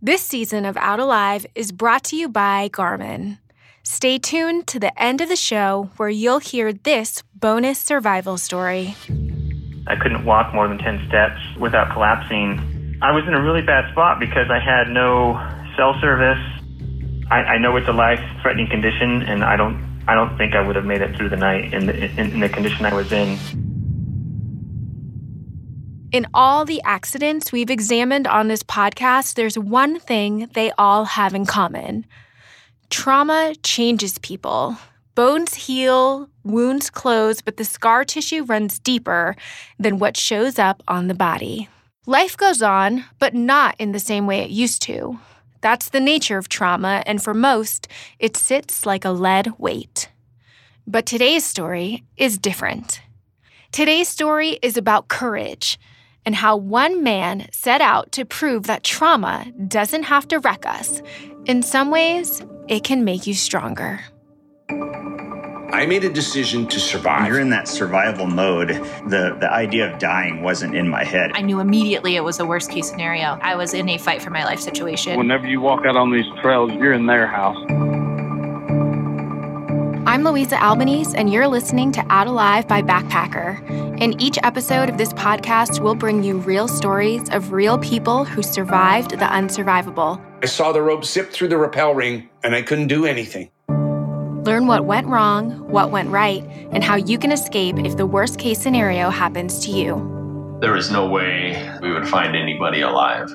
This season of Out Alive is brought to you by Garmin. Stay tuned to the end of the show where you'll hear this bonus survival story. I couldn't walk more than 10 steps without collapsing. I was in a really bad spot because I had no cell service. I, I know it's a life-threatening condition, and I don't, I don't think I would have made it through the night in the, in, in the condition I was in. In all the accidents we've examined on this podcast, there's one thing they all have in common trauma changes people. Bones heal, wounds close, but the scar tissue runs deeper than what shows up on the body. Life goes on, but not in the same way it used to. That's the nature of trauma, and for most, it sits like a lead weight. But today's story is different. Today's story is about courage and how one man set out to prove that trauma doesn't have to wreck us. In some ways, it can make you stronger. I made a decision to survive. You're in that survival mode. The, the idea of dying wasn't in my head. I knew immediately it was the worst case scenario. I was in a fight for my life situation. Whenever you walk out on these trails, you're in their house. I'm Louisa Albanese, and you're listening to Out Alive by Backpacker. In each episode of this podcast, we'll bring you real stories of real people who survived the unsurvivable. I saw the rope zip through the rappel ring, and I couldn't do anything. Learn what went wrong, what went right, and how you can escape if the worst case scenario happens to you. There is no way we would find anybody alive.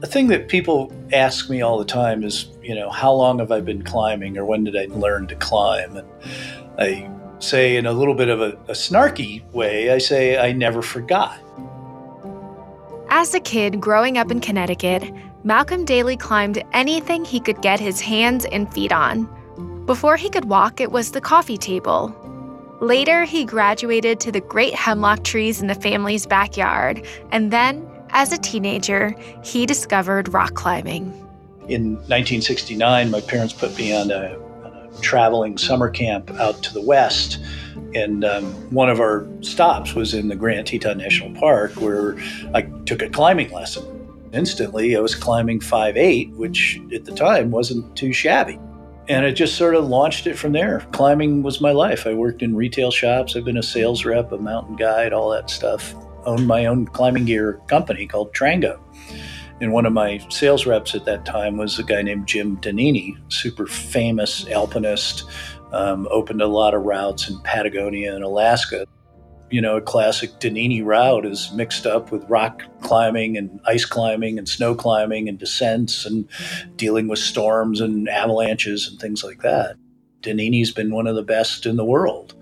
The thing that people ask me all the time is, you know, how long have I been climbing or when did I learn to climb? And I say, in a little bit of a, a snarky way, I say, I never forgot. As a kid growing up in Connecticut, Malcolm Daly climbed anything he could get his hands and feet on. Before he could walk, it was the coffee table. Later, he graduated to the great hemlock trees in the family's backyard, and then as a teenager, he discovered rock climbing. In 1969, my parents put me on a, a traveling summer camp out to the west. And um, one of our stops was in the Grand Teton National Park, where I took a climbing lesson. Instantly, I was climbing 5'8, which at the time wasn't too shabby. And it just sort of launched it from there. Climbing was my life. I worked in retail shops, I've been a sales rep, a mountain guide, all that stuff owned my own climbing gear company called Trango. And one of my sales reps at that time was a guy named Jim Donini, super famous alpinist, um, opened a lot of routes in Patagonia and Alaska. You know, a classic Donini route is mixed up with rock climbing and ice climbing and snow climbing and descents and dealing with storms and avalanches and things like that. Donini's been one of the best in the world.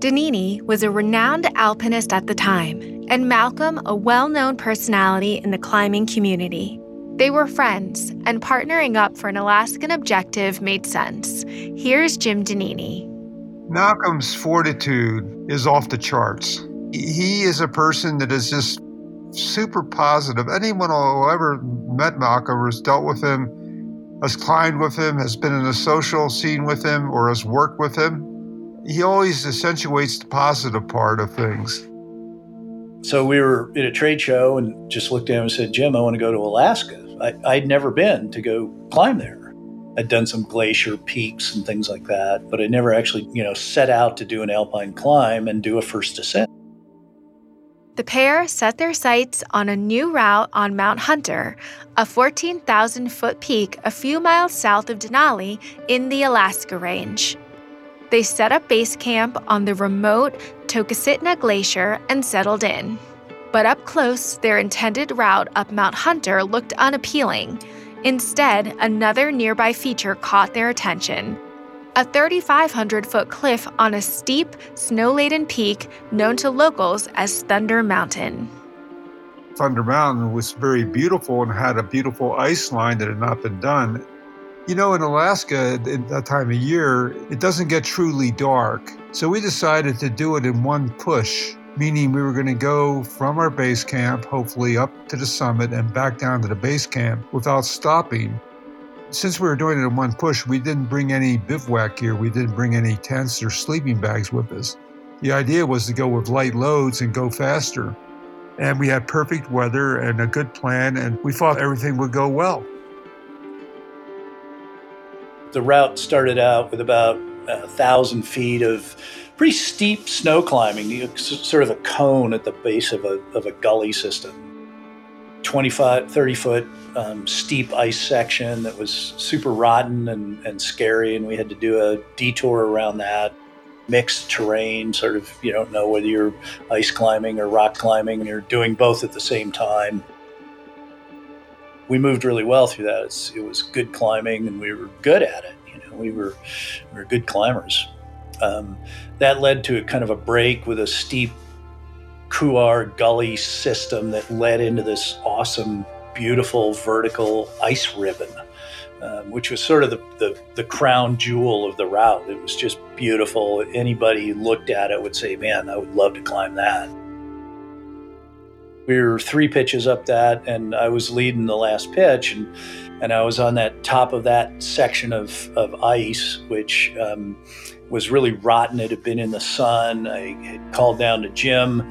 Donini was a renowned alpinist at the time, and Malcolm a well known personality in the climbing community. They were friends, and partnering up for an Alaskan objective made sense. Here's Jim Donini. Malcolm's fortitude is off the charts. He is a person that is just super positive. Anyone who ever met Malcolm or has dealt with him, has climbed with him, has been in a social scene with him, or has worked with him, he always accentuates the positive part of things. So we were at a trade show and just looked at him and said, Jim, I want to go to Alaska. I, would never been to go climb there. I'd done some glacier peaks and things like that, but I never actually, you know, set out to do an alpine climb and do a first ascent. The pair set their sights on a new route on Mount Hunter, a 14,000 foot peak a few miles south of Denali in the Alaska Range. They set up base camp on the remote Tokositna Glacier and settled in. But up close, their intended route up Mount Hunter looked unappealing. Instead, another nearby feature caught their attention a 3,500 foot cliff on a steep, snow laden peak known to locals as Thunder Mountain. Thunder Mountain was very beautiful and had a beautiful ice line that had not been done. You know, in Alaska, at that time of year, it doesn't get truly dark. So we decided to do it in one push, meaning we were going to go from our base camp, hopefully up to the summit and back down to the base camp without stopping. since we were doing it in one push, we didn't bring any bivouac gear. We didn't bring any tents or sleeping bags with us. The idea was to go with light loads and go faster. And we had perfect weather and a good plan, and we thought everything would go well. The route started out with about a thousand feet of pretty steep snow climbing, sort of a cone at the base of a, of a gully system. 25, 30 foot um, steep ice section that was super rotten and, and scary, and we had to do a detour around that. Mixed terrain, sort of, you don't know whether you're ice climbing or rock climbing, and you're doing both at the same time. We moved really well through that. It's, it was good climbing, and we were good at it. You know, we were we were good climbers. Um, that led to a kind of a break with a steep couloir gully system that led into this awesome, beautiful vertical ice ribbon, um, which was sort of the, the, the, crown jewel of the route. It was just beautiful. Anybody who looked at it would say, man, I would love to climb that. We were three pitches up that, and I was leading the last pitch, and, and I was on that top of that section of, of ice, which um, was really rotten. It had been in the sun. I had called down to Jim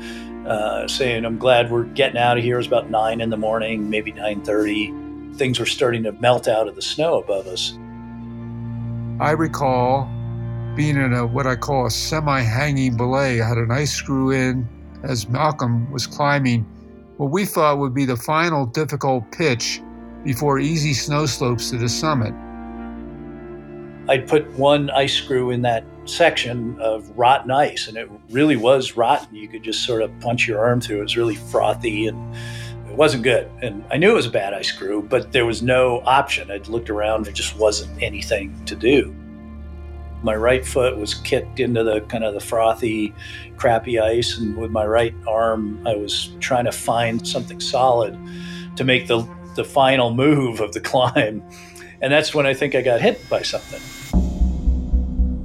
uh, saying, "I'm glad we're getting out of here." It was about nine in the morning, maybe nine thirty. Things were starting to melt out of the snow above us. I recall being in a what I call a semi-hanging belay. I had an ice screw in as Malcolm was climbing what we thought would be the final difficult pitch before easy snow slopes to the summit. I'd put one ice screw in that section of rotten ice, and it really was rotten. You could just sort of punch your arm through. It was really frothy and it wasn't good. And I knew it was a bad ice screw, but there was no option. I'd looked around, there just wasn't anything to do. My right foot was kicked into the kind of the frothy, crappy ice, and with my right arm, I was trying to find something solid to make the the final move of the climb. And that's when I think I got hit by something.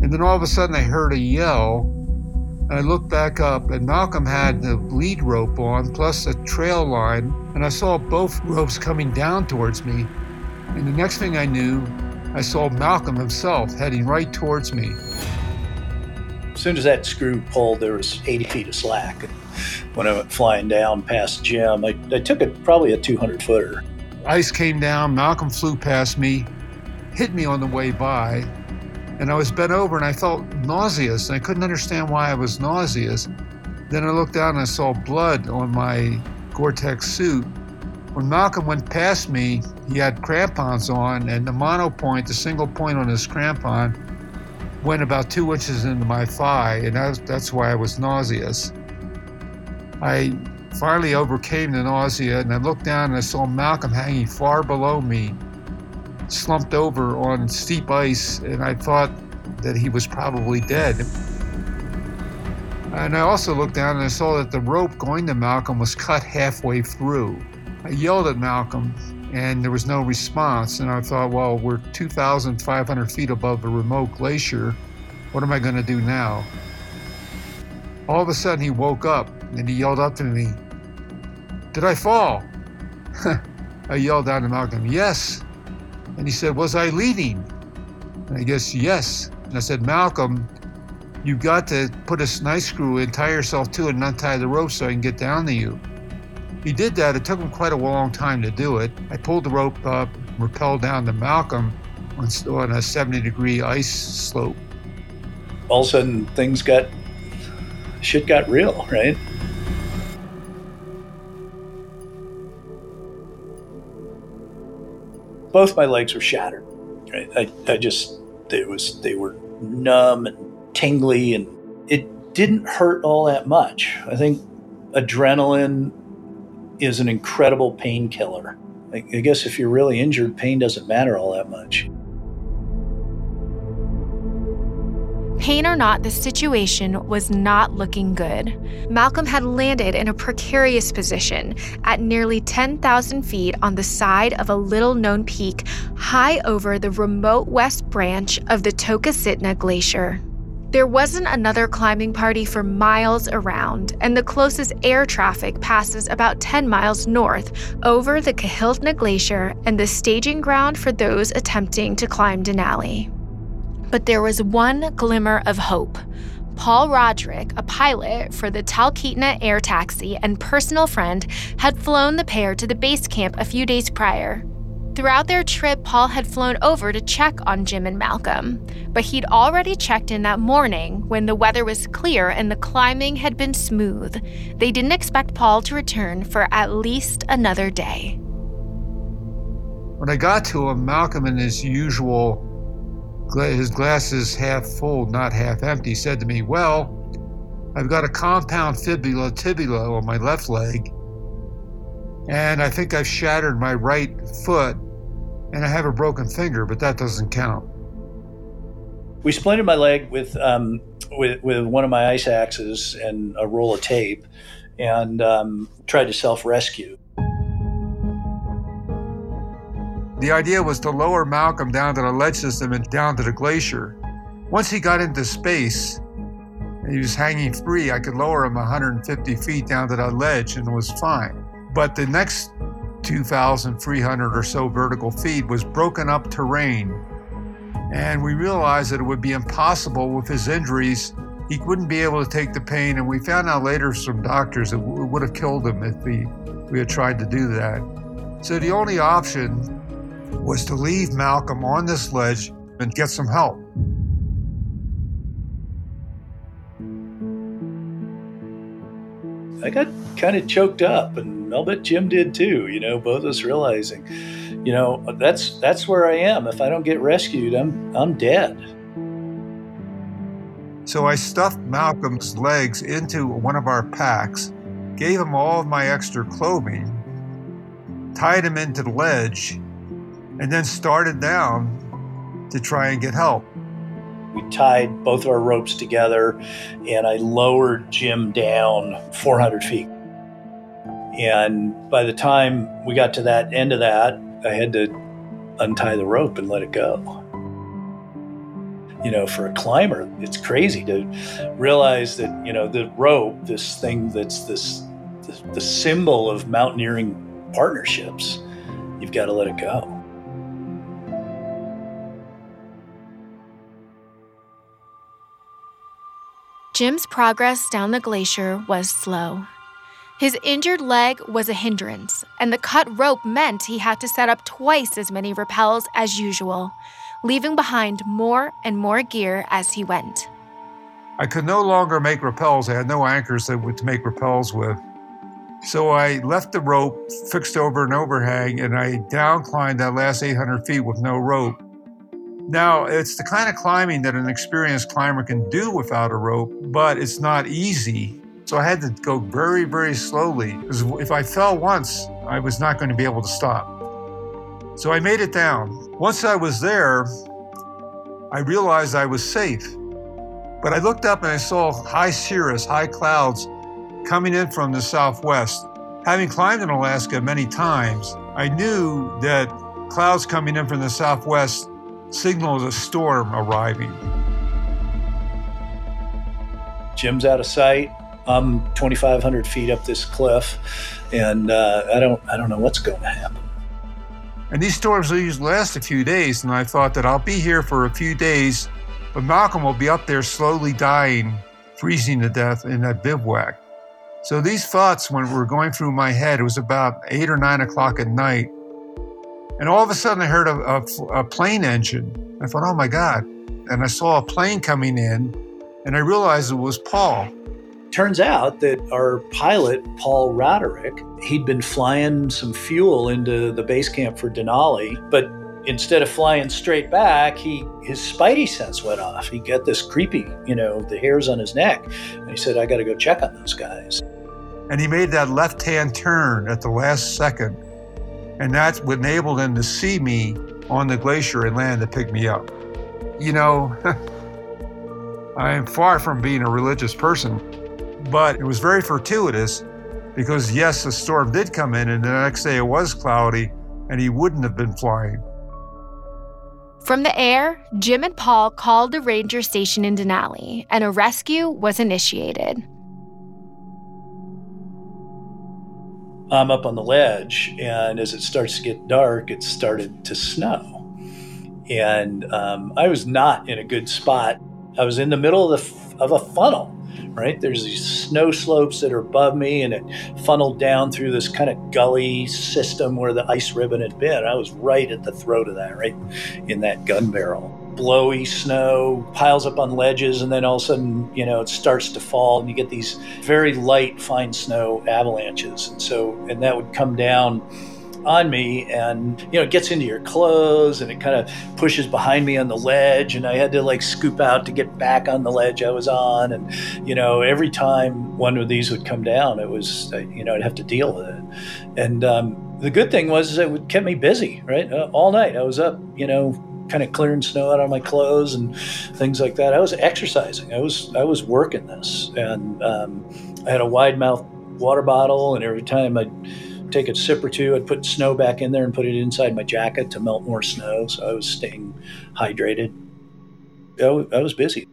And then all of a sudden I heard a yell. And I looked back up, and Malcolm had the lead rope on, plus a trail line. And I saw both ropes coming down towards me. And the next thing I knew, I saw Malcolm himself heading right towards me. As soon as that screw pulled, there was 80 feet of slack. And when I went flying down past Jim, I, I took it probably a 200 footer. Ice came down, Malcolm flew past me, hit me on the way by, and I was bent over and I felt nauseous and I couldn't understand why I was nauseous. Then I looked down and I saw blood on my Gore-Tex suit. When Malcolm went past me, he had crampons on and the mono point, the single point on his crampon, went about two inches into my thigh and that's, that's why I was nauseous. I finally overcame the nausea and I looked down and I saw Malcolm hanging far below me slumped over on steep ice, and I thought that he was probably dead. And I also looked down and I saw that the rope going to Malcolm was cut halfway through. I yelled at Malcolm, and there was no response. And I thought, well, we're 2,500 feet above a remote glacier. What am I going to do now? All of a sudden, he woke up and he yelled up to me, Did I fall? I yelled down to Malcolm, Yes. And he said, Was I leading? And I guess, yes. And I said, Malcolm, you've got to put a nice screw and tie yourself to it, and untie the rope so I can get down to you. He did that. It took him quite a long time to do it. I pulled the rope up, rappelled down to Malcolm on, on a 70 degree ice slope. All of a sudden, things got, shit got real, right? both my legs were shattered. Right? I, I just they was they were numb and tingly, and it didn't hurt all that much. I think adrenaline is an incredible painkiller. I, guess if you're really injured, pain doesn't matter all that much. Pain or not, the situation was not looking good. Malcolm had landed in a precarious position at nearly 10,000 feet on the side of a little known peak high over the remote west branch of the Tokositna Glacier. There wasn't another climbing party for miles around, and the closest air traffic passes about 10 miles north over the Kahiltna Glacier and the staging ground for those attempting to climb Denali. But there was one glimmer of hope. Paul Roderick, a pilot for the Talkeetna Air Taxi and personal friend, had flown the pair to the base camp a few days prior. Throughout their trip, Paul had flown over to check on Jim and Malcolm, but he'd already checked in that morning when the weather was clear and the climbing had been smooth. They didn't expect Paul to return for at least another day. When I got to him, Malcolm, in his usual, his glasses half full, not half empty, said to me, Well, I've got a compound fibula tibula on my left leg, and I think I've shattered my right foot and I have a broken finger, but that doesn't count. We splinted my leg with um, with, with one of my ice axes and a roll of tape, and um, tried to self rescue. The idea was to lower Malcolm down to the ledge system and down to the glacier. Once he got into space, and he was hanging free, I could lower him 150 feet down to that ledge and it was fine. But the next 2,300 or so vertical feet was broken up terrain. And we realized that it would be impossible with his injuries. He wouldn't be able to take the pain. And we found out later from doctors that it would have killed him if we, we had tried to do that. So the only option was to leave Malcolm on this ledge and get some help. I got kind of choked up, and I'll bet Jim did too. You know, both of us realizing, you know, that's that's where I am. If I don't get rescued, I'm I'm dead. So I stuffed Malcolm's legs into one of our packs, gave him all of my extra clothing, tied him into the ledge, and then started down to try and get help. We tied both our ropes together and I lowered Jim down 400 feet. And by the time we got to that end of that, I had to untie the rope and let it go. You know, for a climber, it's crazy to realize that, you know, the rope, this thing that's this, the, the symbol of mountaineering partnerships, you've got to let it go. Jim's progress down the glacier was slow. His injured leg was a hindrance, and the cut rope meant he had to set up twice as many rappels as usual, leaving behind more and more gear as he went. I could no longer make rappels. I had no anchors to, to make rappels with. So I left the rope fixed over an overhang and I down climbed that last 800 feet with no rope. Now, it's the kind of climbing that an experienced climber can do without a rope, but it's not easy. So I had to go very, very slowly because if I fell once, I was not going to be able to stop. So I made it down. Once I was there, I realized I was safe. But I looked up and I saw high cirrus, high clouds coming in from the southwest. Having climbed in Alaska many times, I knew that clouds coming in from the southwest signals a storm arriving. Jim's out of sight. I'm 2,500 feet up this cliff, and uh, I don't I don't know what's going to happen. And these storms usually last a few days, and I thought that I'll be here for a few days, but Malcolm will be up there slowly dying, freezing to death in that bivouac. So these thoughts, when were going through my head, it was about eight or nine o'clock at night. And all of a sudden, I heard a, a, a, plane engine. I thought, oh my God. And I saw a plane coming in, and I realized it was Paul. Turns out that our pilot, Paul Roderick, he'd been flying some fuel into the base camp for Denali, but instead of flying straight back, he his spidey sense went off. He got this creepy, you know, the hairs on his neck. And he said, I got to go check on those guys. And he made that left hand turn at the last second and that's what enabled them to see me on the glacier and land to pick me up. You know, I am far from being a religious person, but it was very fortuitous because, yes, the storm did come in, and the next day it was cloudy, and he wouldn't have been flying. From the air, Jim and Paul called the ranger station in Denali, and a rescue was initiated. I'm up on the ledge, and as it starts to get dark, it started to snow. And um, I was not in a good spot. I was in the middle of, the, of a funnel, right? There's these snow slopes that are above me, and it funneled down through this kind of gully system where the ice ribbon had been. I was right at the throat of that, right in that gun barrel blowy snow piles up on ledges and then all of a sudden you know it starts to fall and you get these very light fine snow avalanches. And so and that would come down on me and you know it gets into your clothes and it kind of pushes behind me on the ledge and i had to like scoop out to get back on the ledge i was on and you know every time one of these would come down it was uh, you know i'd have to deal with it. And um, the good thing was it kept me busy right uh, all night. I was up you know kind of clearing snow out of my clothes and things like that. I was exercising. I was I was working this, and um, I had a wide mouth water bottle, and every time I'd take a sip or two, I'd put snow back in there and put it inside my jacket to melt more snow. So I was staying hydrated. I was busy.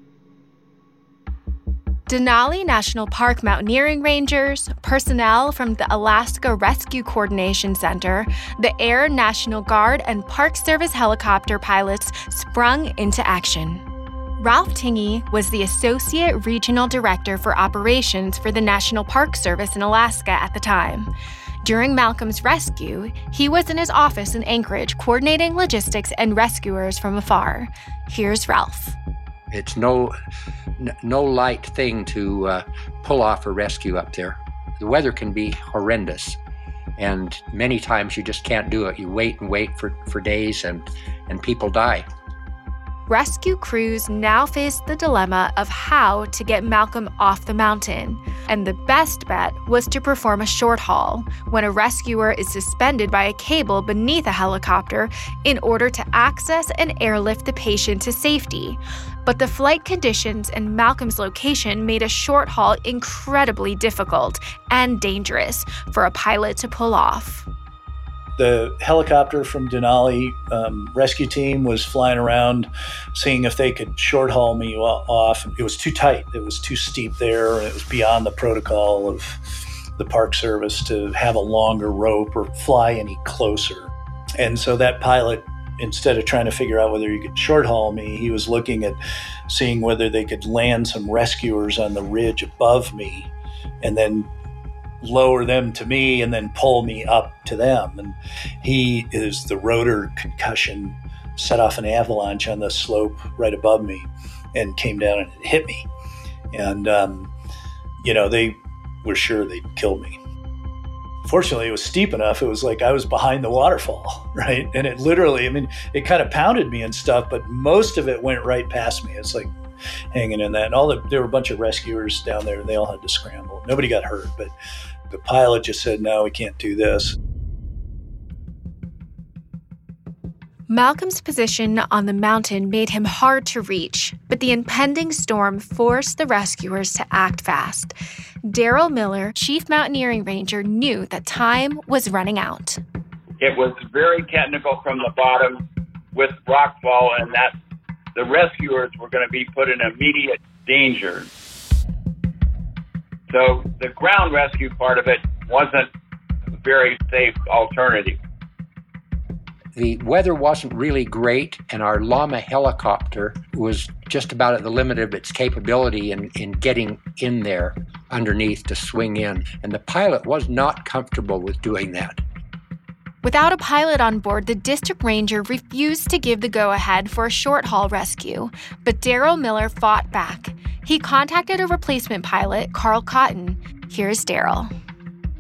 Denali National Park mountaineering rangers, personnel from the Alaska Rescue Coordination Center, the Air National Guard, and Park Service helicopter pilots sprung into action. Ralph Tingey was the Associate Regional Director for Operations for the National Park Service in Alaska at the time. During Malcolm's rescue, he was in his office in Anchorage coordinating logistics and rescuers from afar. Here's Ralph. It's no no light thing to uh, pull off a rescue up there. The weather can be horrendous, and many times you just can't do it. You wait and wait for, for days, and and people die. Rescue crews now faced the dilemma of how to get Malcolm off the mountain. And the best bet was to perform a short haul, when a rescuer is suspended by a cable beneath a helicopter in order to access and airlift the patient to safety. But the flight conditions and Malcolm's location made a short haul incredibly difficult and dangerous for a pilot to pull off the helicopter from Denali um, rescue team was flying around, seeing if they could short haul me off. It was too tight. It was too steep there, and it was beyond the protocol of the Park Service to have a longer rope or fly any closer. And so that pilot, instead of trying to figure out whether he could short haul me, he was looking at seeing whether they could land some rescuers on the ridge above me and then lower them to me and then pull me up to them. And he is the rotor concussion set off an avalanche on the slope right above me and came down and hit me. And, um, you know, they were sure they'd kill me. Fortunately, it was steep enough. It was like I was behind the waterfall, right? And it literally, I mean, it kind of pounded me and stuff, but most of it went right past me. It's like hanging in that. And all the, there were a bunch of rescuers down there. They all had to scramble. Nobody got hurt, but the pilot just said, no, we can't do this. Malcolm's position on the mountain made him hard to reach, but the impending storm forced the rescuers to act fast. Daryl Miller, chief mountaineering ranger, knew that time was running out. It was very technical from the bottom with rockfall, and that the rescuers were going to be put in immediate danger. So the ground rescue part of it wasn't a very safe alternative. The weather wasn't really great, and our Lama helicopter was just about at the limit of its capability in, in getting in there underneath to swing in. And the pilot was not comfortable with doing that. Without a pilot on board, the district ranger refused to give the go ahead for a short haul rescue, but Daryl Miller fought back. He contacted a replacement pilot, Carl Cotton. Here's Daryl.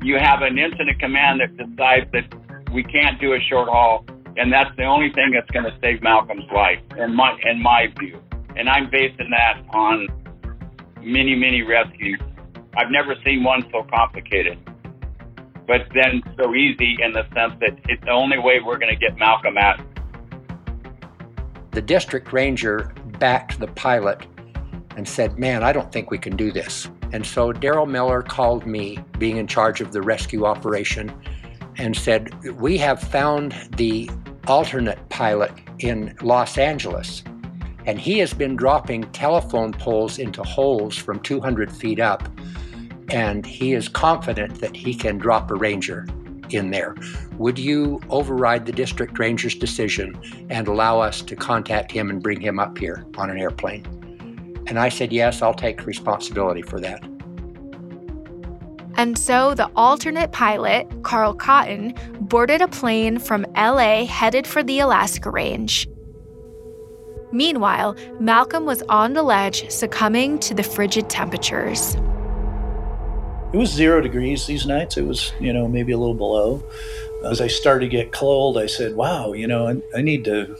You have an incident command that decides that we can't do a short haul, and that's the only thing that's going to save Malcolm's life, in my in my view. And I'm basing that on many, many rescues. I've never seen one so complicated but then so easy in the sense that it's the only way we're going to get Malcolm out. The district ranger backed the pilot and said, Man, I don't think we can do this. And so Daryl Miller called me, being in charge of the rescue operation, and said, We have found the alternate pilot in Los Angeles. And he has been dropping telephone poles into holes from 200 feet up. And he is confident that he can drop a ranger in there. Would you override the district ranger's decision and allow us to contact him and bring him up here on an airplane? And I said, Yes, I'll take responsibility for that. And so the alternate pilot, Carl Cotton, boarded a plane from LA headed for the Alaska Range. Meanwhile, Malcolm was on the ledge, succumbing to the frigid temperatures. It was zero degrees these nights. It was, you know, maybe a little below. As I started to get cold, I said, "Wow, you know, I, I need to,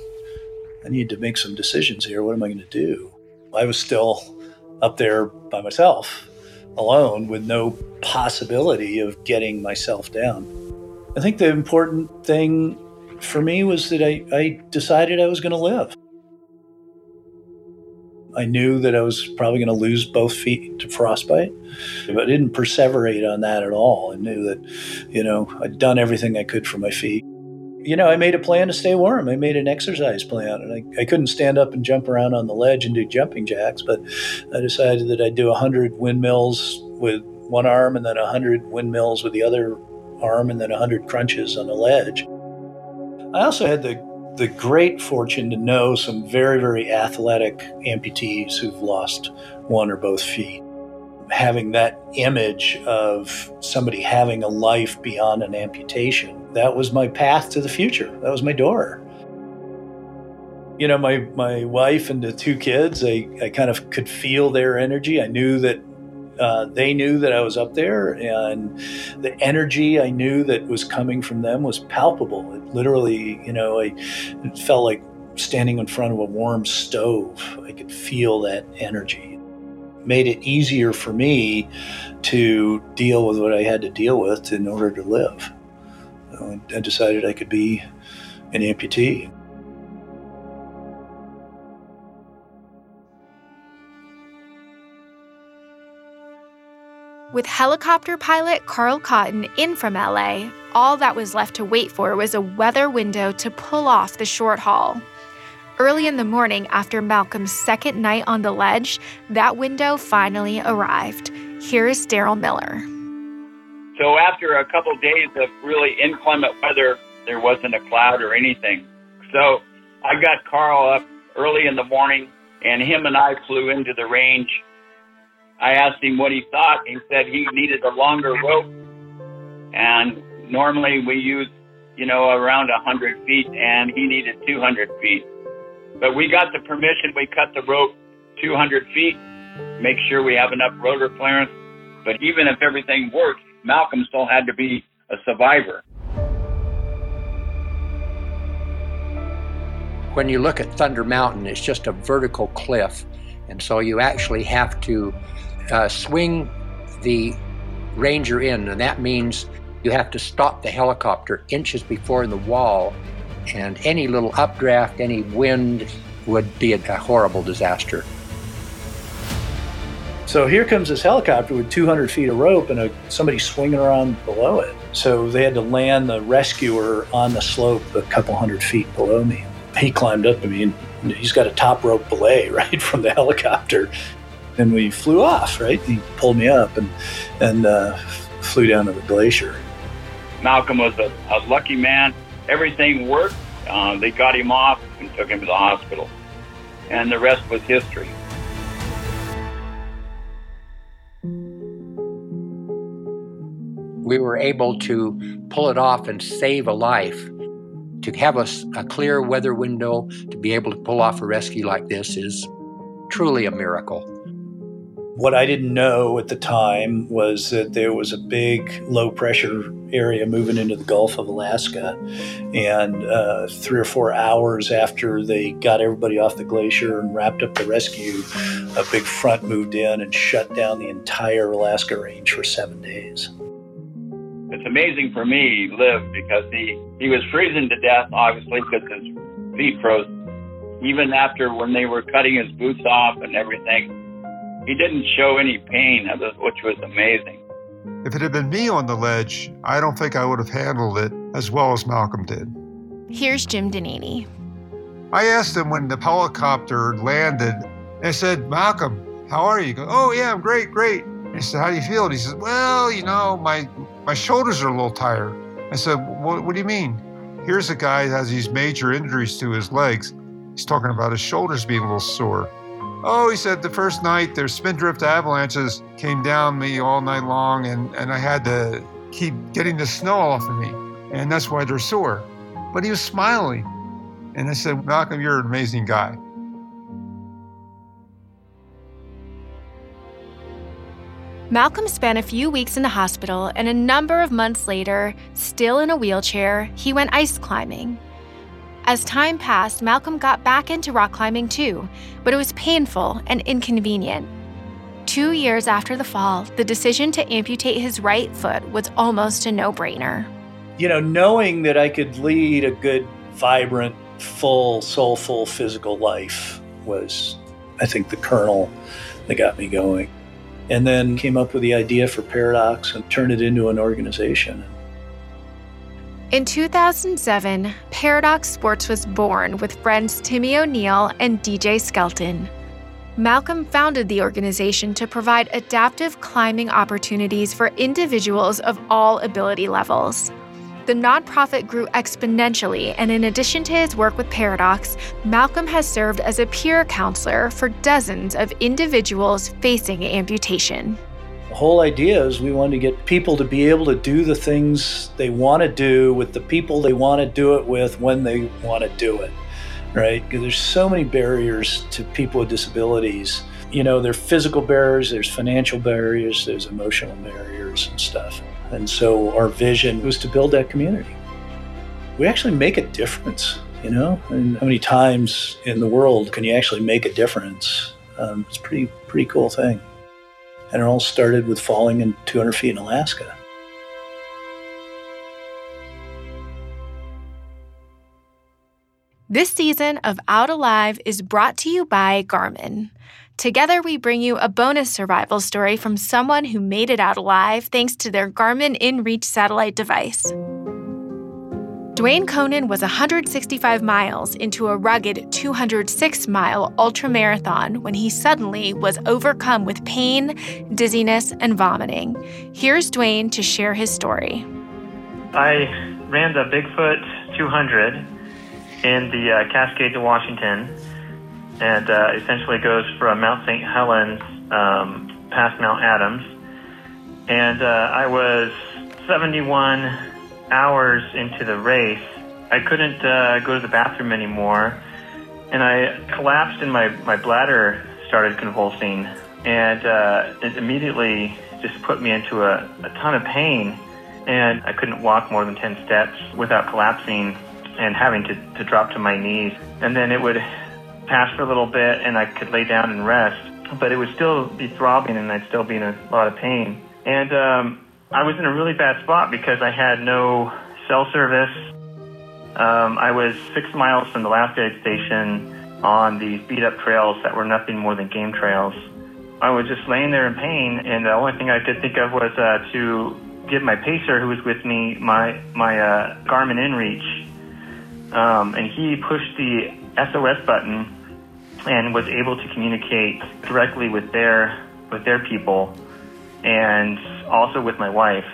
I need to make some decisions here. What am I going to do?" I was still up there by myself, alone, with no possibility of getting myself down. I think the important thing for me was that I, I decided I was going to live. I knew that I was probably going to lose both feet to frostbite, but I didn't perseverate on that at all. I knew that, you know, I'd done everything I could for my feet. You know, I made a plan to stay warm. I made an exercise plan, and I, I couldn't stand up and jump around on the ledge and do jumping jacks, but I decided that I'd do 100 windmills with one arm and then 100 windmills with the other arm and then 100 crunches on the ledge. I also had the the great fortune to know some very, very athletic amputees who've lost one or both feet. Having that image of somebody having a life beyond an amputation, that was my path to the future. That was my door. You know, my, my wife and the two kids, I, I kind of could feel their energy. I knew that uh, they knew that I was up there, and the energy I knew that was coming from them was palpable. It literally, you know, I felt like standing in front of a warm stove. I could feel that energy. It made it easier for me to deal with what I had to deal with in order to live. I decided I could be an amputee. With helicopter pilot Carl Cotton in from LA, all that was left to wait for was a weather window to pull off the short haul. Early in the morning, after Malcolm's second night on the ledge, that window finally arrived. Here's Daryl Miller. So, after a couple of days of really inclement weather, there wasn't a cloud or anything. So, I got Carl up early in the morning, and him and I flew into the range I asked him what he thought. He said he needed a longer rope, and normally we use, you know, around 100 feet, and he needed 200 feet. But we got the permission. We cut the rope 200 feet, make sure we have enough rotor clearance. But even if everything worked, Malcolm still had to be a survivor. When you look at Thunder Mountain, it's just a vertical cliff. And so you actually have to uh, swing the Ranger in, and that means you have to stop the helicopter inches before the wall, and any little updraft, any wind would be a, a horrible disaster. So here comes this helicopter with 200 feet of rope and a, somebody swinging around below it. So they had to land the rescuer on the slope a couple hundred feet below me. He climbed up to me and he's got a top rope belay right from the helicopter and we flew off. Right, he pulled me up and and uh, flew down to the glacier. Malcolm was a, a lucky man. Everything worked. Uh, they got him off and took him to the hospital, and the rest was history. We were able to pull it off and save a life. To have a, a clear weather window to be able to pull off a rescue like this is truly a miracle. What I didn't know at the time was that there was a big low pressure area moving into the Gulf of Alaska. And uh, three or four hours after they got everybody off the glacier and wrapped up the rescue, a big front moved in and shut down the entire Alaska range for seven days. It's amazing for me he lived because he, he was freezing to death, obviously, because his feet froze. Even after when they were cutting his boots off and everything, he didn't show any pain, uh, which was amazing. If it had been me on the ledge, I don't think I would have handled it as well as Malcolm did. Here's Jim Donini. I asked him when the helicopter landed, I said, Malcolm, how are you? He goes, oh, yeah, I'm great, great. I said, how do you feel? And he says, well, you know, my, my shoulders are a little tired. I said, what, what do you mean? Here's a guy that has these major injuries to his legs. He's talking about his shoulders being a little sore. Oh, he said the first night their spindrift avalanches came down me all night long, and, and I had to keep getting the snow off of me, and that's why they're sore. But he was smiling. And I said, Malcolm, you're an amazing guy. Malcolm spent a few weeks in the hospital, and a number of months later, still in a wheelchair, he went ice climbing. As time passed, Malcolm got back into rock climbing too, but it was painful and inconvenient. Two years after the fall, the decision to amputate his right foot was almost a no brainer. You know, knowing that I could lead a good, vibrant, full, soulful physical life was, I think, the kernel that got me going and then came up with the idea for Paradox and turned it into an organization. In 2007, Paradox Sports was born with friends Timmy O'Neill and DJ Skelton. Malcolm founded the organization to provide adaptive climbing opportunities for individuals of all ability levels the nonprofit grew exponentially, and in addition to his work with Paradox, Malcolm has served as a peer counselor for dozens of individuals facing amputation. The whole idea is we want to get people to be able to do the things they want to do with the people they want to do it with when they want to do it, right? Because there's so many barriers to people with disabilities. You know, there are physical barriers, there's financial barriers, there's emotional barriers and stuff. And so our vision was to build that community. We actually make a difference, you know? And how many times in the world can you actually make a difference? Um, it's a pretty, pretty cool thing. And it all started with falling in 200 feet in Alaska. This season of Out Alive is brought to you by Garmin. Together, we bring you a bonus survival story from someone who made it out alive thanks to their Garmin InReach satellite device. Dwayne Conan was 165 miles into a rugged 206 mile ultramarathon when he suddenly was overcome with pain, dizziness, and vomiting. Here's Dwayne to share his story. I ran the Bigfoot 200 in the uh, Cascades of Washington and uh, essentially goes from Mount St. Helens um, past Mount Adams. And uh, I was 71 hours into the race. I couldn't uh, go to the bathroom anymore, and I collapsed, and my, my bladder started convulsing, and uh, it immediately just put me into a, a ton of pain. And I couldn't walk more than 10 steps without collapsing and having to, to drop to my knees. And then it would pass for a little bit and I could lay down and rest, but it would still be throbbing and I'd still be in a lot of pain. And um, I was in a really bad spot because I had no cell service. Um, I was six miles from the last aid station on these beat up trails that were nothing more than game trails. I was just laying there in pain, and the only thing I could think of was uh, to give my pacer, who was with me, my my uh, Garmin InReach, um, and he pushed the SOS button and was able to communicate directly with their with their people and also with my wife.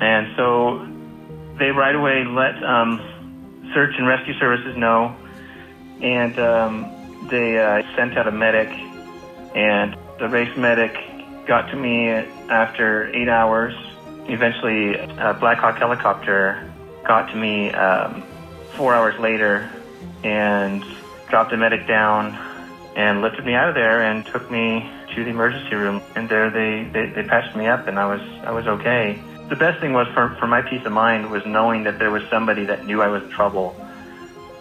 And so they right away let um, search and rescue services know, and um, they uh, sent out a medic, and the race medic got to me after eight hours. Eventually, a Black Hawk helicopter got to me um, four hours later, and dropped the medic down and lifted me out of there and took me to the emergency room. And there they, they, they patched me up and I was, I was okay. The best thing was for, for my peace of mind was knowing that there was somebody that knew I was in trouble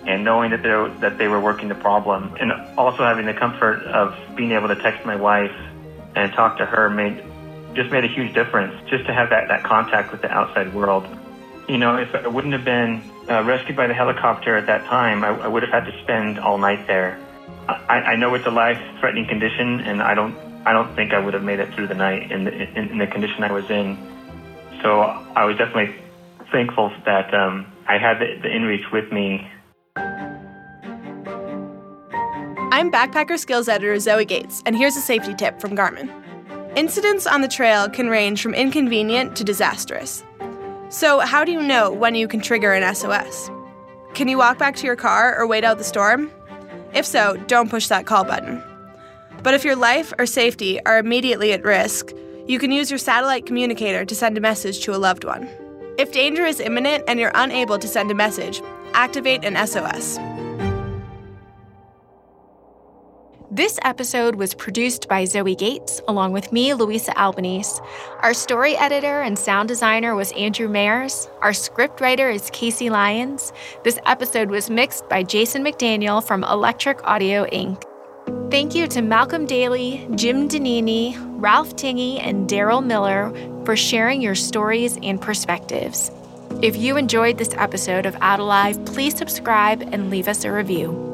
and knowing that that they were working the problem and also having the comfort of being able to text my wife and talk to her made just made a huge difference just to have that, that contact with the outside world. You know, if I wouldn't have been uh, rescued by the helicopter at that time, I, I would have had to spend all night there. I, I know it's a life-threatening condition, and I don't I don't think I would have made it through the night in the, in, in the condition I was in. So I was definitely thankful that um, I had the, the InReach with me. I'm backpacker skills editor Zoe Gates, and here's a safety tip from Garmin. Incidents on the trail can range from inconvenient to disastrous. So, how do you know when you can trigger an SOS? Can you walk back to your car or wait out the storm? If so, don't push that call button. But if your life or safety are immediately at risk, you can use your satellite communicator to send a message to a loved one. If danger is imminent and you're unable to send a message, activate an SOS. This episode was produced by Zoe Gates, along with me, Louisa Albanese. Our story editor and sound designer was Andrew Mayers. Our scriptwriter is Casey Lyons. This episode was mixed by Jason McDaniel from Electric Audio Inc. Thank you to Malcolm Daly, Jim Donini, Ralph Tingey, and Daryl Miller for sharing your stories and perspectives. If you enjoyed this episode of Out Alive, please subscribe and leave us a review.